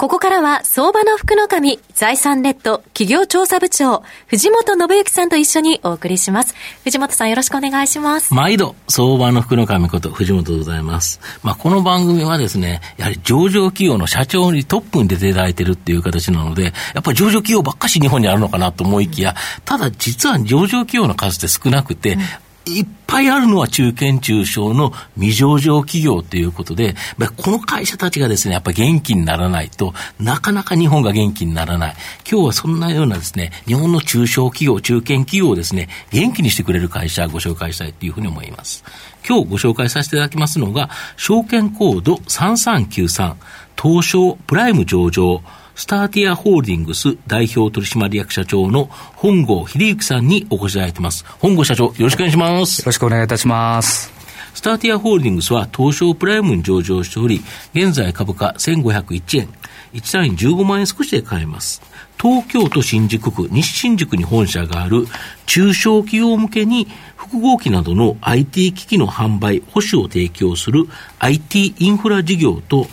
ここからは、相場の福の神、財産ネット企業調査部長、藤本信之さんと一緒にお送りします。藤本さんよろしくお願いします。毎度、相場の福の神こと藤本でございます。まあ、この番組はですね、やはり上場企業の社長にトップに出ていただいているっていう形なので、やっぱり上場企業ばっかし日本にあるのかなと思いきや、ただ実は上場企業の数って少なくて、うんいっぱいあるのは中堅中小の未上場企業ということで、この会社たちがですね、やっぱ元気にならないとなかなか日本が元気にならない。今日はそんなようなですね、日本の中小企業、中堅企業をですね、元気にしてくれる会社をご紹介したいというふうに思います。今日ご紹介させていただきますのが、証券コード3393、東証プライム上場、スターティアホールディングス代表取締役社長の本郷秀幸さんにお越しいただいています。本郷社長、よろしくお願いします。よろしくお願いいたします。スターティアホールディングスは東証プライムに上場しており、現在株価1501円、1単位15万円少しで買えます。東京都新宿区、西新宿に本社がある中小企業向けに複合機などの IT 機器の販売、保守を提供する IT インフラ事業と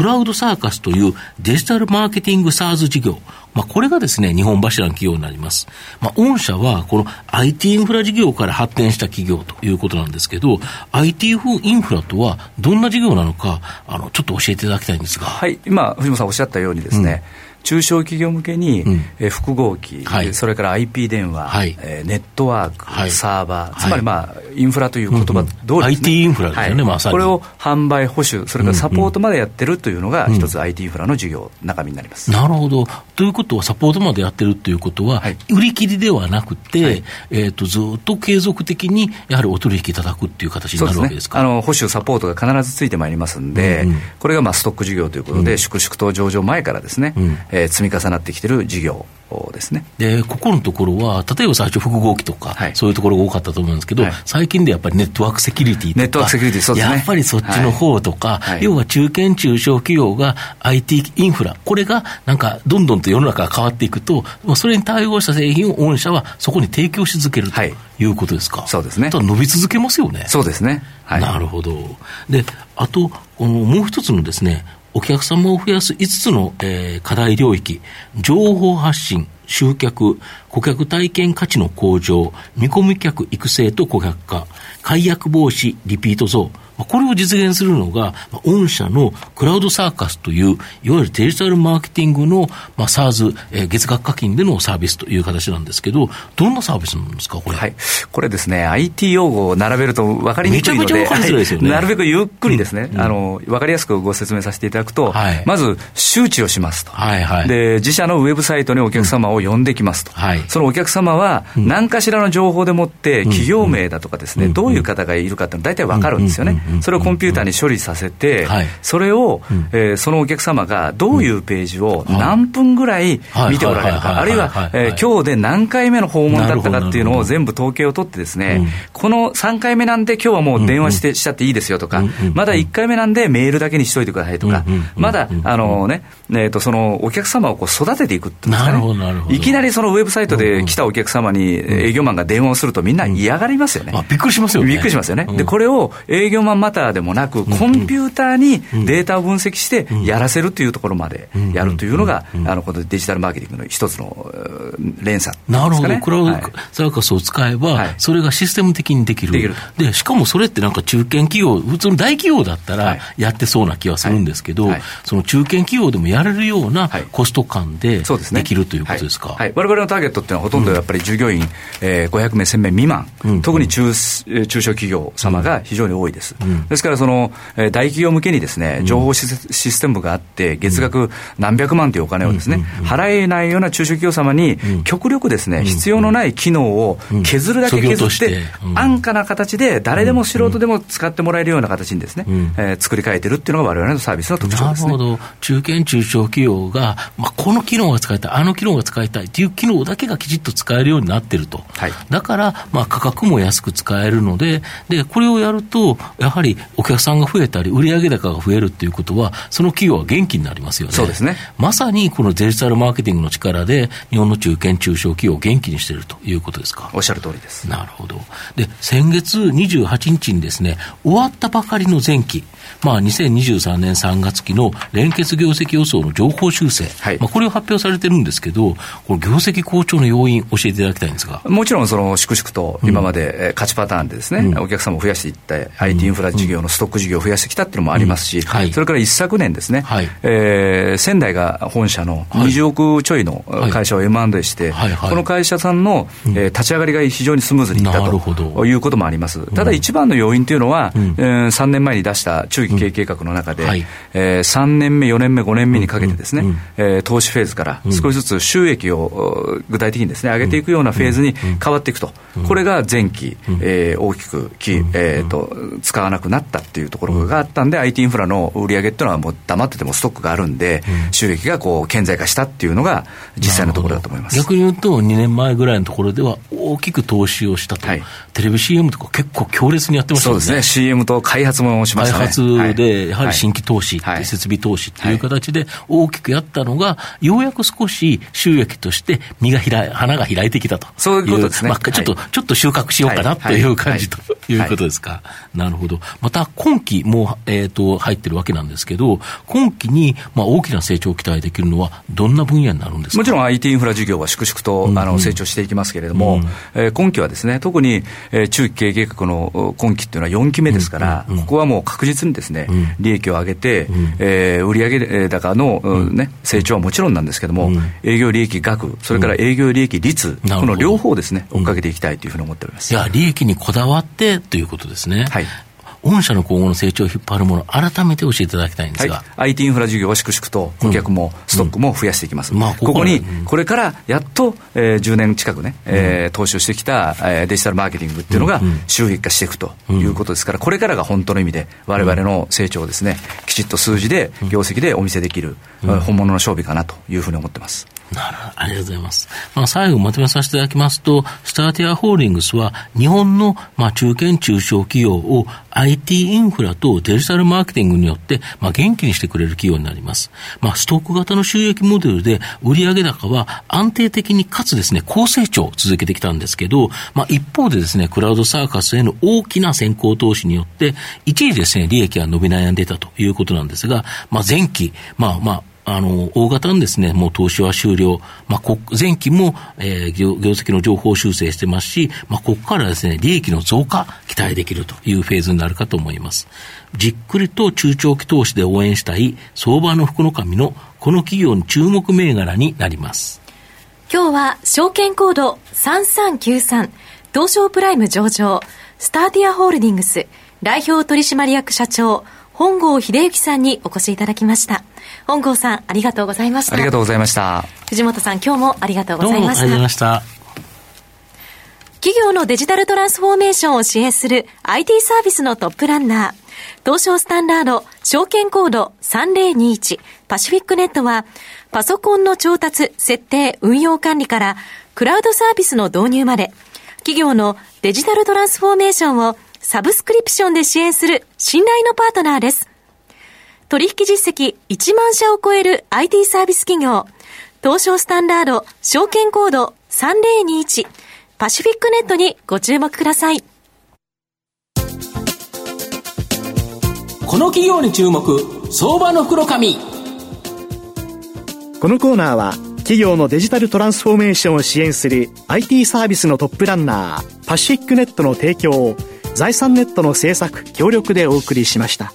クラウドサーカスというデジタルマーケティングサーズ事業、まあ、これがですね、日本柱の企業になります。まあ、御社は、この IT インフラ事業から発展した企業ということなんですけど、IT インフラとはどんな事業なのか、あの、ちょっと教えていただきたいんですが。はい、今、藤本さんおっしゃったようにですね、うん中小企業向けに、うん、え複合機、はい、それから IP 電話、はい、えネットワーク、はい、サーバー、つまり、まあ、インフラという言葉通りね、IT インフラですよね、まさに。これを販売、保守、それからサポートまでやってるというのが、一つ IT インフラの事業、中身になります。なるほど。ということは、サポートまでやってるということは、売り切りではなくて、えーと、ずっと継続的にやはりお取引いただくっていう形になるわけですか？ね、あの保守、サポートが必ずついてまいりますんで、これがまあストック事業ということで、粛々と上場前からですね、うん、えー、積み重なってきてる事業ですねでここのところは、例えば最初、複合機とか、はい、そういうところが多かったと思うんですけど、はい、最近でやっぱりネットワークセキュリティとか、ネットワークセキュリティそうですね、やっぱりそっちの方とか、はい、要は中堅・中小企業が IT インフラ、これがなんかどんどんと世の中が変わっていくと、それに対応した製品を御社はそこに提供し続けるということですか。そうですね。伸び続けますよね。そうですね。なるほど。で、あと、もう一つのですね、お客様を増やす5つの、えー、課題領域、情報発信、集客、顧客体験価値の向上、見込み客育成と顧客化、解約防止、リピート増、これを実現するのが、御社のクラウドサーカスという、いわゆるデジタルマーケティングの、まあ、SARS、えー、月額課金でのサービスという形なんですけど、どんなサービスなんですか、これ？はい、これですね、IT 用語を並べると分かりにくいので、めちゃめちゃ分かりづらいですよね、はい、なるべくゆっくりですね、うん、あの分かりやすくご説明させていただくと、はい、まず周知をしますと、はいはい、で、自社のウェブサイトにお客様を呼んできますと、うん、そのお客様は、何かしらの情報でもって、企業名だとかですね、どういう方がいるかって大体分かるんですよね。それをコンピューターに処理させて、はい、それを、うん、えー、そのお客様がどういうページを何分ぐらい見ておられるか、あるいは、えー、今日で何回目の訪問だったかっていうのを全部統計を取ってですね、この3回目なんで今日はもう電話して、しちゃっていいですよとか、まだ1回目なんでメールだけにしといてくださいとか、まだ、あのね、えー、とそのお客様をこう育てていくっていうんですかね、いきなりそのウェブサイトで来たお客様に営業マンが電話をするとみんな嫌がりますよね。びっくりしますよね。びっくりしますよね。で、これを営業マンマターでもなく、コンピューターにデータを分析してやらせるというところまでやるというのが、あのこのデジタルマーケティングの一つの連鎖、ね、なるほど、クラウドサーカスを使えば、はい、それがシステム的にできる。できる。で、しかもそれってなんか中堅企業、普通の大企業だったらやってそうな気はするんですけど、その中堅企業でもやれるようなコスト感でできるということですか？われわれのターゲットっていうのはほとんどやっぱり従業員、えー、500名、1000名未満、うん、特に中中小企業様が非常に多いです。うん、ですからその、えー、大企業向けにですね、情報システムがあって、月額何百万というお金をですね、払えないような中小企業様に、極力ですね、必要のない機能を削るだけ削って、安価な形で誰でも素人でも使ってもらえるような形にですね、え作り変えてるっていうのがわれわれのサービスの特徴です、ね、なるほど。中堅中小企業が、まあ、この機能が使いたい、あの機能が使いたいたいという機能だけがきちっと使えるようになってると。はい、だから、まあ、価格も安く使えるので、で、これをやると、やはりお客さんが増えたり、売上高が増えるっていうことは、その企業は元気になりますよね。そうですね。まさにこのデジタルマーケティングの力で、日本の中堅中小企業を元気にしているということですか。おっしゃる通りです。なるほど。で、先月28日にですね、終わったばかりの前期、まあ、2023年3月期の連結業績予想の情報修正、はい、まあ、これを発表されてるんですけど、この業績好調の要因、教えていただきたいんですが。もちろん、その粛々と今まで勝ちパターンでですね、うん、お客様を増やしていった、IT インフラ事業のストック事業を増やしてきたっていうのもありますし、うん。はい、それから一昨年ですね、はい、えー、仙台が本社の20億ちょいの会社を M&A して、はい。はい、この会社さんの、えー、立ち上がりが非常にスムーズにいったということもあります。ただ一番の要因というのは、うん、えー、3年前に出した中期経営計画の中で、うん。はい、えー、3年目、4年目、5年目にかけてですね、うん、えー、投資フェーズから少しずつ収益を具体的にですね、上げていくようなフェーズに変わっていくと。これが前期、えー、大きくき、えーと、使わなくなったっていうところがあったんで、IT インフラの売り上げっていうのはもう黙っててもストックがあるんで、収益がこう顕在化したっていうのが実際のところだと思います。逆に言うと、2年前ぐらいのところでは大きく投資をしたと、はい、テレビ CM とか結構強烈にやってましたね。そうですね、CM と開発もしましたね。開発で、やはり新規投資、はい、設備投資っていう形で大きくやったのが、ようやく少し収益として実が開い、花が開いてきたとそういうことですね。まあ、ちょっと、ちょっと収穫しようかなという感じということですか。なるほど。また、今期も、えっ、ー、と、入ってるわけなんですけど、今期に、まあ、大きな成長を期待できるのは、どんな分野になるんですか？もちろん IT インフラ事業は粛々と、うんうん、あの成長していきますけれども、うん、えー、今期はですね、特に、えー、中期経営計画の今期っていうのは4期目ですから、うんうん、ここはもう確実にですね、うん、利益を上げて、うん、えー、売上高の、うん、ね、成長はもちろんなんですけれども、うん、営業利益額、それから営業利益率、この両方ですね、追っかけていきたいというふうに思っております。いや、利益にこだわってということですね。はい。御社の今後の成長を引っ張るもの、改めて教えていただきたいんですが、はい、IT インフラ事業は粛々と顧客もストックも増やしていきます、うん。まあ、ここに、これからやっと、えー、10年近くね、えー、投資をしてきた、えー、デジタルマーケティングっていうのが収益化していくということですから、これからが本当の意味で、われわれの成長をですね、きちっと数字で、業績でお見せできる、本物の勝利かなというふうに思ってます。なるほど。ありがとうございます。まあ、最後まとめさせていただきますと、スターティアホールディングスは、日本の、まあ、中堅中小企業を IT インフラとデジタルマーケティングによって、まあ、元気にしてくれる企業になります。まあ、ストック型の収益モデルで、売上高は安定的にかつですね、高成長を続けてきたんですけど、まあ、一方でですね、クラウドサーカスへの大きな先行投資によって、一時ですね、利益が伸び悩んでいたということなんですが、まあ、前期、まあまあ、あの、大型のですね、もう投資は終了。まあ、前期も、えー、業績の情報修正してますし、まあ、ここからですね、利益の増加期待できるというフェーズになるかと思います。じっくりと中長期投資で応援したい相場の福の神のこの企業の注目銘柄になります。今日は証券コード3393東証プライム上場スターティアホールディングス代表取締役社長本郷秀幸さんにお越しいただきました。本郷さん、ありがとうございました。ありがとうございました。藤本さん、今日もありがとうございました。ありがとうございました。企業のデジタルトランスフォーメーションを支援する IT サービスのトップランナー、東証スタンダード証券コード3021パシフィックネットは、パソコンの調達、設定、運用管理から、クラウドサービスの導入まで、企業のデジタルトランスフォーメーションをサブスクリプションで支援する信頼のパートナーです。取引実績1万社を超える IT サービス企業、東証スタンダード証券コード3021パシフィックネットにご注目ください。この企業に注目、相場の袋紙。このコーナーは、企業のデジタルトランスフォーメーションを支援する IT サービスのトップランナー、パシフィックネットの提供を財産ネットの制作協力でお送りしました。